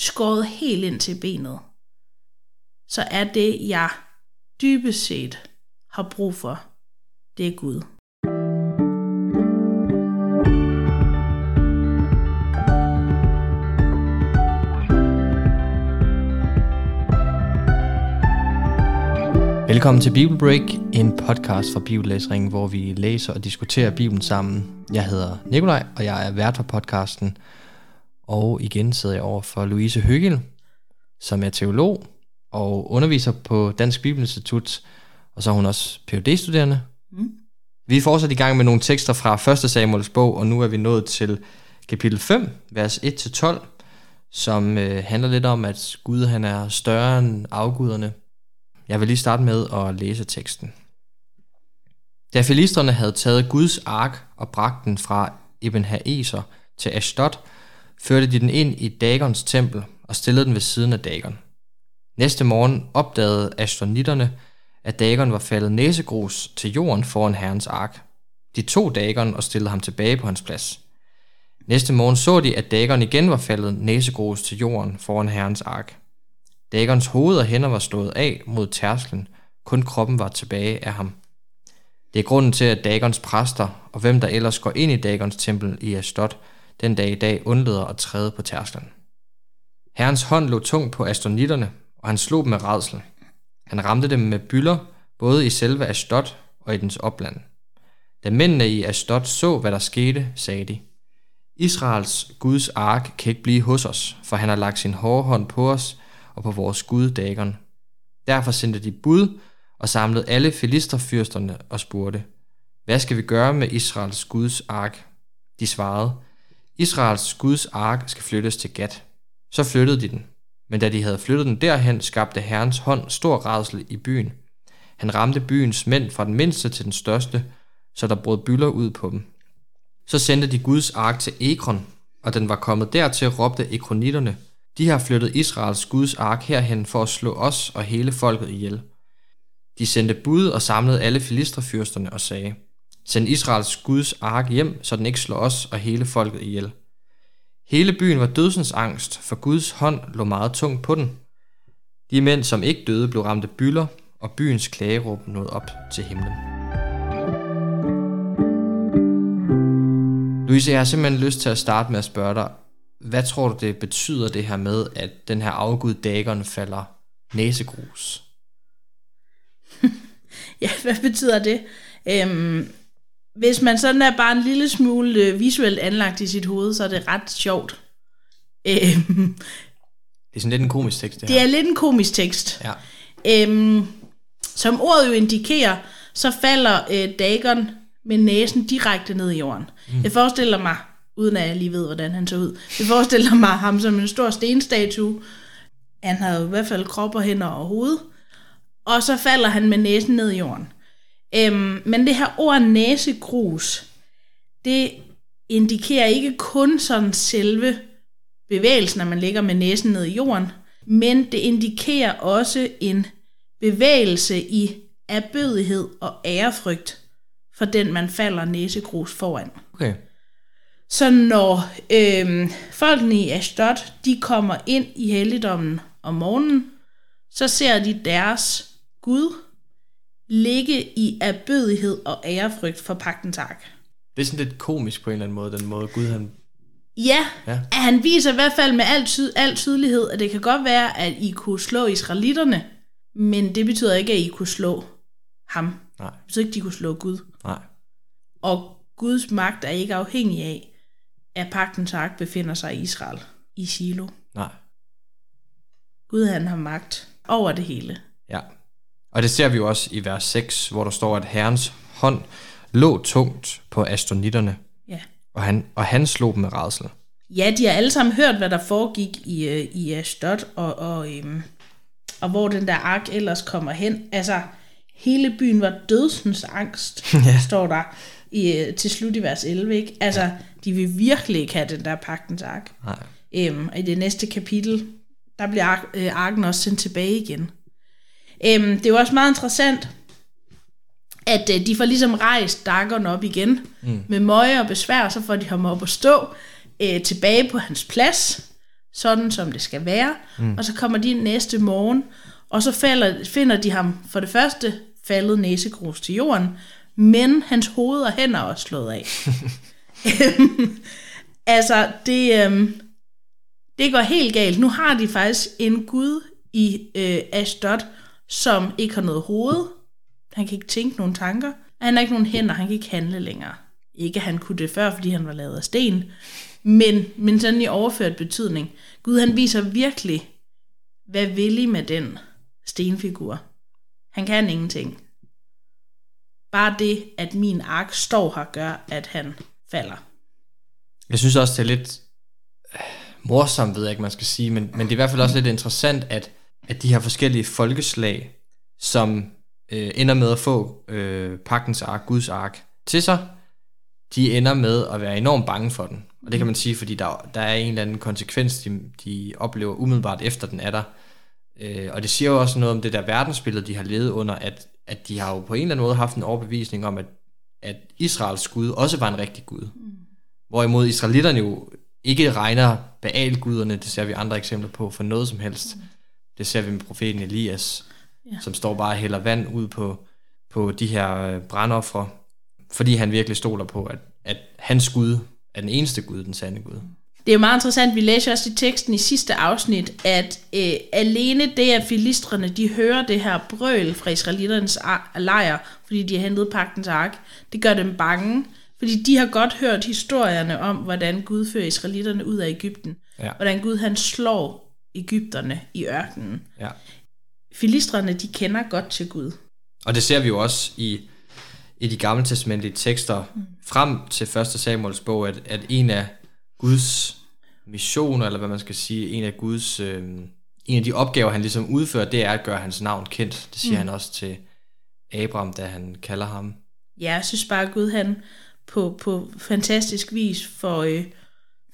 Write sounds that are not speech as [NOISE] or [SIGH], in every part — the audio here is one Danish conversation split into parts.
skåret helt ind til benet, så er det, jeg dybest set har brug for, det er Gud. Velkommen til Bible Break, en podcast fra Bibellæsring, hvor vi læser og diskuterer Bibelen sammen. Jeg hedder Nikolaj, og jeg er vært for podcasten. Og igen sidder jeg over for Louise Høgel, som er teolog og underviser på Dansk Bibelinstitut, og så er hun også phd studerende Mm. Vi er fortsat i gang med nogle tekster fra 1. Samuels bog, og nu er vi nået til kapitel 5, vers 1-12, som øh, handler lidt om, at Gud han er større end afguderne, jeg vil lige starte med at læse teksten. Da filisterne havde taget Guds ark og bragt den fra Eben Haeser til Ashdod, førte de den ind i Dagons tempel og stillede den ved siden af Dagon. Næste morgen opdagede astronitterne, at Dagon var faldet næsegrus til jorden foran herrens ark. De tog Dagon og stillede ham tilbage på hans plads. Næste morgen så de, at Dagon igen var faldet næsegrus til jorden foran herrens ark. Dagons hoved og hænder var slået af mod tærsklen, kun kroppen var tilbage af ham. Det er grunden til, at Dagons præster og hvem der ellers går ind i Dagons tempel i Astot, den dag i dag undlader at træde på tærsklen. Herrens hånd lå tung på astonitterne, og han slog dem med redsel. Han ramte dem med byller, både i selve Ashdod og i dens opland. Da mændene i Ashdod så, hvad der skete, sagde de, Israels Guds ark kan ikke blive hos os, for han har lagt sin hårde hånd på os, og på vores gud Dagon. Derfor sendte de bud og samlede alle filisterfyrsterne og spurgte, hvad skal vi gøre med Israels Guds ark? De svarede, Israels Guds ark skal flyttes til Gat. Så flyttede de den. Men da de havde flyttet den derhen, skabte Herrens hånd stor radsel i byen. Han ramte byens mænd fra den mindste til den største, så der brød byller ud på dem. Så sendte de Guds ark til Ekron, og den var kommet dertil, råbte ekronitterne – de har flyttet Israels Guds ark herhen for at slå os og hele folket ihjel. De sendte bud og samlede alle filistrefyrsterne og sagde, Send Israels Guds ark hjem, så den ikke slår os og hele folket ihjel. Hele byen var dødsens angst, for Guds hånd lå meget tungt på den. De mænd, som ikke døde, blev ramt af byller, og byens klageråb nåede op til himlen. Louise, jeg har simpelthen lyst til at starte med at spørge dig, hvad tror du, det betyder det her med, at den her afgud Dagon falder næsegrus? [LAUGHS] ja, hvad betyder det? Øhm, hvis man sådan er bare en lille smule øh, visuelt anlagt i sit hoved, så er det ret sjovt. Øhm, det er sådan lidt en komisk tekst, det her. Det er lidt en komisk tekst. Ja. Øhm, som ordet jo indikerer, så falder øh, Dagon med næsen direkte ned i jorden. Mm. Jeg forestiller mig, uden at jeg lige ved, hvordan han så ud. Jeg forestiller mig ham som en stor stenstatue. Han havde i hvert fald krop og hænder og hoved. Og så falder han med næsen ned i jorden. Øhm, men det her ord næsegrus, det indikerer ikke kun sådan selve bevægelsen, når man ligger med næsen ned i jorden, men det indikerer også en bevægelse i erbødighed og ærefrygt for den, man falder næsegrus foran. Okay. Så når øh, folkene i Ashdod, de kommer ind i helligdommen om morgenen, så ser de deres Gud ligge i erbødighed og ærefrygt for pagtens ark. Det er sådan lidt komisk på en eller anden måde, den måde Gud han... Ja, ja. han viser i hvert fald med al, ty- al tydelighed, at det kan godt være, at I kunne slå israelitterne, men det betyder ikke, at I kunne slå ham. Nej. Det betyder ikke, at de kunne slå Gud. Nej. Og Guds magt er ikke afhængig af, at pagtens ark befinder sig i Israel, i Silo. Nej. Gud han har magt over det hele. Ja. Og det ser vi jo også i vers 6, hvor der står, at Herrens hånd lå tungt på astonitterne. Ja. Og han, og han slog dem med redsel. Ja, de har alle sammen hørt, hvad der foregik i, øh, i Ashdod, og, og, øhm, og hvor den der ark ellers kommer hen. Altså, hele byen var dødsens angst, [LAUGHS] ja. står der i, øh, til slut i vers 11. Ikke? Altså, ja. de vil virkelig ikke have den der pagtens ark. Nej. Øhm, og i det næste kapitel, der bliver ark, øh, arken også sendt tilbage igen. Øhm, det er jo også meget interessant, at øh, de får ligesom rejst Dagon op igen mm. med møje og besvær, så får de ham op at stå øh, tilbage på hans plads. sådan som det skal være, mm. og så kommer de næste morgen, og så falder, finder de ham for det første faldet næsegrus til jorden, men hans hoved og hænder er også slået af. [LAUGHS] altså, det, øhm, det går helt galt. Nu har de faktisk en gud i øh, Ashdod, som ikke har noget hoved. Han kan ikke tænke nogen tanker. Han har ikke nogen hænder, han kan ikke handle længere. Ikke at han kunne det før, fordi han var lavet af sten. Men, men sådan i overført betydning. Gud han viser virkelig, hvad vil I med den stenfigur. Han kan ingenting. Bare det, at min ark står her, gør, at han falder. Jeg synes også, det er lidt morsomt, ved jeg ikke, man skal sige, men, men det er i hvert fald også lidt interessant, at, at de her forskellige folkeslag, som øh, ender med at få øh, pagtens ark, Guds ark, til sig, de ender med at være enormt bange for den. Og det kan man sige, fordi der, der er en eller anden konsekvens, de, de oplever umiddelbart efter den er der. Øh, og det siger jo også noget om det der verdensbillede, de har levet under, at, at de har jo på en eller anden måde haft en overbevisning om, at, at Israels Gud også var en rigtig Gud. Mm. Hvorimod israelitterne jo ikke regner Baal-guderne, det ser vi andre eksempler på, for noget som helst. Mm. Det ser vi med profeten Elias, ja. som står bare og hælder vand ud på, på de her øh, brandoffre, fordi han virkelig stoler på, at, at hans Gud er den eneste Gud, den sande Gud. Det er jo meget interessant, vi læser også i teksten i sidste afsnit, at øh, alene det, at filistrene de hører det her brøl fra israeliternes lejr, fordi de har hentet pagtens ark, det gør dem bange, fordi de har godt hørt historierne om, hvordan Gud fører israelitterne ud af Ægypten. Ja. Hvordan Gud han slår Ægypterne i ørkenen. Ja. Filistrene, de kender godt til Gud. Og det ser vi jo også i, i de gamle testamentlige tekster mm. frem til 1. Samuels bog, at, at en af Guds missioner, eller hvad man skal sige, en af Guds, øh, en af de opgaver, han ligesom udfører, det er at gøre hans navn kendt. Det siger mm. han også til Abraham, da han kalder ham. Ja, jeg synes bare, at Gud han på, på fantastisk vis for, øh,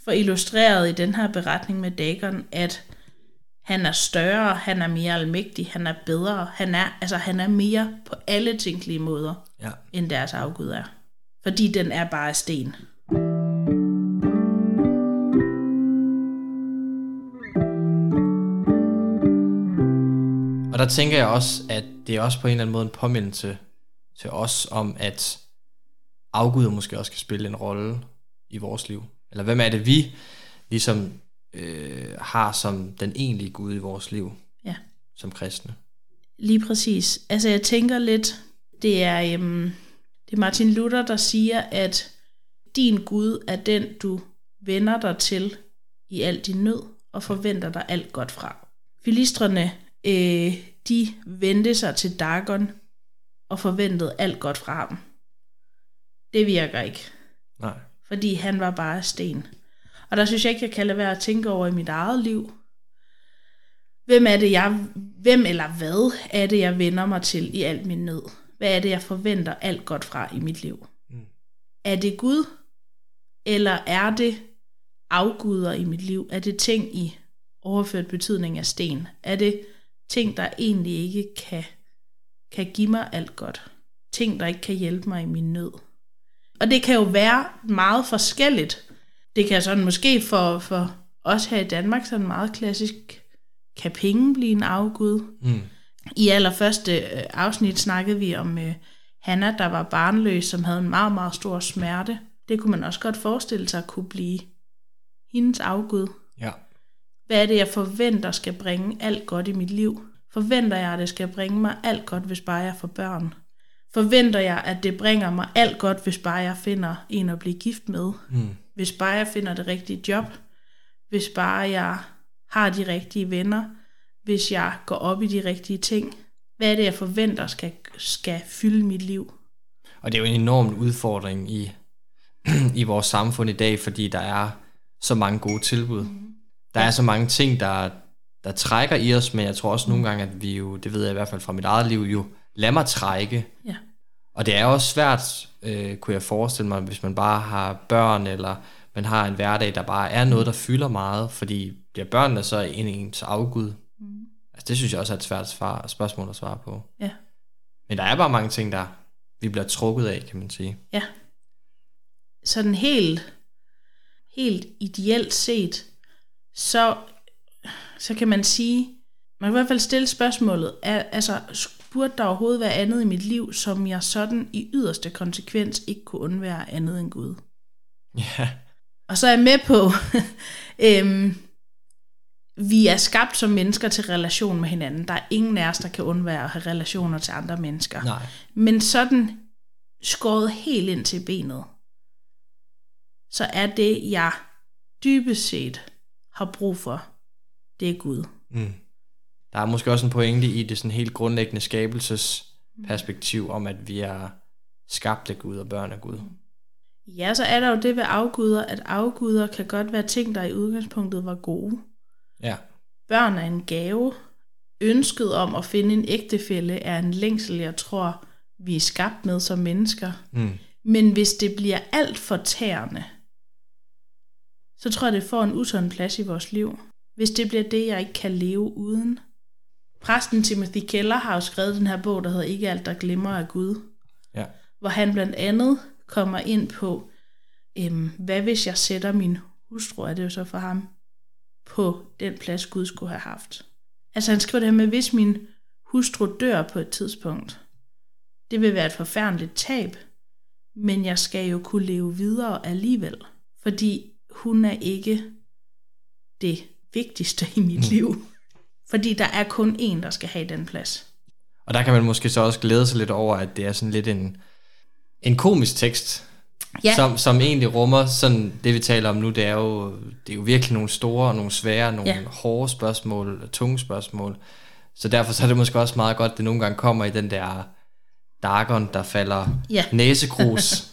for illustreret i den her beretning med Dagon, at han er større, han er mere almægtig, han er bedre, han er, altså, han er mere på alle tænkelige måder, ja. end deres afgud er. Fordi den er bare sten. Og der tænker jeg også, at det er også på en eller anden måde en påmindelse til os om, at afguder måske også kan spille en rolle i vores liv. Eller hvem er det, vi ligesom øh, har som den egentlige Gud i vores liv ja. som kristne? Lige præcis. Altså jeg tænker lidt, det er, øhm, det er Martin Luther, der siger, at din Gud er den, du vender dig til i al din nød og forventer dig alt godt fra. Filistrene øh, de vendte sig til Dagon og forventede alt godt fra ham. Det virker ikke. Nej. Fordi han var bare sten. Og der synes jeg ikke, jeg kan lade være at tænke over i mit eget liv. Hvem er det, jeg, hvem eller hvad er det, jeg vender mig til i alt min nød? Hvad er det, jeg forventer alt godt fra i mit liv? Mm. Er det Gud? Eller er det afguder i mit liv? Er det ting i overført betydning af sten? Er det ting, der egentlig ikke kan, kan give mig alt godt. Ting, der ikke kan hjælpe mig i min nød. Og det kan jo være meget forskelligt. Det kan sådan måske for, for os her i Danmark sådan meget klassisk, kan penge blive en afgud? Mm. I allerførste øh, afsnit snakkede vi om uh, Hanna, der var barnløs, som havde en meget, meget stor smerte. Det kunne man også godt forestille sig kunne blive hendes afgud. Ja. Hvad er det, jeg forventer skal bringe alt godt i mit liv? Forventer jeg, at det skal bringe mig alt godt, hvis bare jeg får børn? Forventer jeg, at det bringer mig alt godt, hvis bare jeg finder en at blive gift med? Mm. Hvis bare jeg finder det rigtige job? Hvis bare jeg har de rigtige venner? Hvis jeg går op i de rigtige ting? Hvad er det, jeg forventer skal, skal fylde mit liv? Og det er jo en enorm udfordring i, [CLEARS THROAT] i vores samfund i dag, fordi der er så mange gode tilbud. Mm. Der er så mange ting, der, der trækker i os, men jeg tror også nogle gange, at vi jo, det ved jeg i hvert fald fra mit eget liv, jo lader mig trække. Ja. Og det er også svært, øh, kunne jeg forestille mig, hvis man bare har børn, eller man har en hverdag, der bare er noget, der fylder meget, fordi bliver børnene så en ens afgud? Mm. Altså det synes jeg også er et svært svar, spørgsmål at svare på. Ja. Men der er bare mange ting, der vi bliver trukket af, kan man sige. Ja. Sådan helt, helt ideelt set, så, så kan man sige, man kan i hvert fald stille spørgsmålet, er, altså burde der overhovedet være andet i mit liv, som jeg sådan i yderste konsekvens ikke kunne undvære andet end Gud? Ja. Og så er jeg med på, [LAUGHS] øhm, vi er skabt som mennesker til relation med hinanden. Der er ingen af os, der kan undvære at have relationer til andre mennesker. Nej. Men sådan skåret helt ind til benet, så er det, jeg dybest set har brug for, det er Gud. Mm. Der er måske også en pointe i det sådan helt grundlæggende skabelsesperspektiv om, at vi er skabt af Gud og børn af Gud. Ja, så er der jo det ved afguder, at afguder kan godt være ting, der i udgangspunktet var gode. Ja. Børn er en gave. Ønsket om at finde en ægtefælle er en længsel, jeg tror, vi er skabt med som mennesker. Mm. Men hvis det bliver alt for tærende, så tror jeg, det får en usund plads i vores liv. Hvis det bliver det, jeg ikke kan leve uden. Præsten Timothy Keller har jo skrevet den her bog, der hedder Ikke alt, der glemmer af Gud. Ja. Hvor han blandt andet kommer ind på, øhm, hvad hvis jeg sætter min hustru, er det jo så for ham, på den plads, Gud skulle have haft. Altså han skriver det her med, hvis min hustru dør på et tidspunkt, det vil være et forfærdeligt tab, men jeg skal jo kunne leve videre alligevel, fordi hun er ikke det vigtigste i mit mm. liv. Fordi der er kun én, der skal have den plads. Og der kan man måske så også glæde sig lidt over, at det er sådan lidt en, en komisk tekst, Ja. som, som egentlig rummer sådan, det vi taler om nu, det er jo, det er jo virkelig nogle store og nogle svære, nogle Ja. hårde spørgsmål, tunge spørgsmål. Så derfor så er det måske også meget godt, at det nogle gange kommer i den der darkon, der falder Ja. [LAUGHS] næsegrus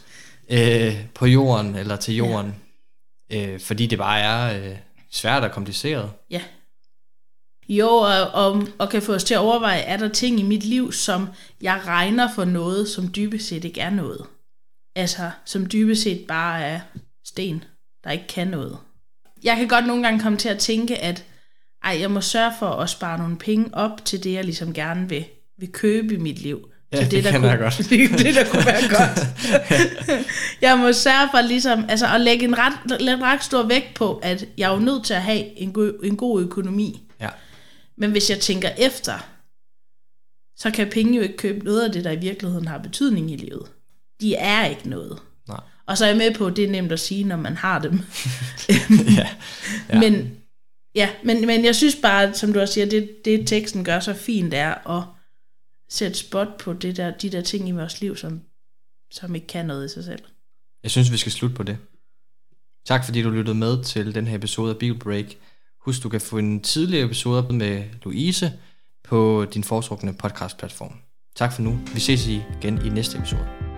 øh, på jorden, eller til jorden. Øh, fordi det bare er øh, svært og kompliceret. Ja. Jo, og, og, og kan få os til at overveje, er der ting i mit liv, som jeg regner for noget, som dybest set ikke er noget. Altså, som dybest set bare er sten, der ikke kan noget. Jeg kan godt nogle gange komme til at tænke, at ej, jeg må sørge for at spare nogle penge op til det, jeg ligesom gerne vil, vil købe i mit liv. Ja, til det der kender kunne, jeg godt. [LAUGHS] det, det, der kunne være godt. [LAUGHS] jeg må sørge for ligesom, altså at lægge en ret, lægge ret stor vægt på, at jeg er jo nødt til at have en, god, en god økonomi. Men hvis jeg tænker efter, så kan penge jo ikke købe noget af det, der i virkeligheden har betydning i livet. De er ikke noget. Nej. Og så er jeg med på, at det er nemt at sige, når man har dem. [LAUGHS] ja. Ja. Men, ja, men, men jeg synes bare, som du også siger, det, det teksten gør så fint er at sætte spot på det der, de der ting i vores liv, som, som ikke kan noget i sig selv. Jeg synes, vi skal slutte på det. Tak fordi du lyttede med til den her episode af Bible Break. Husk, du kan få en tidligere episode med Louise på din foretrukne podcast-platform. Tak for nu. Vi ses igen i næste episode.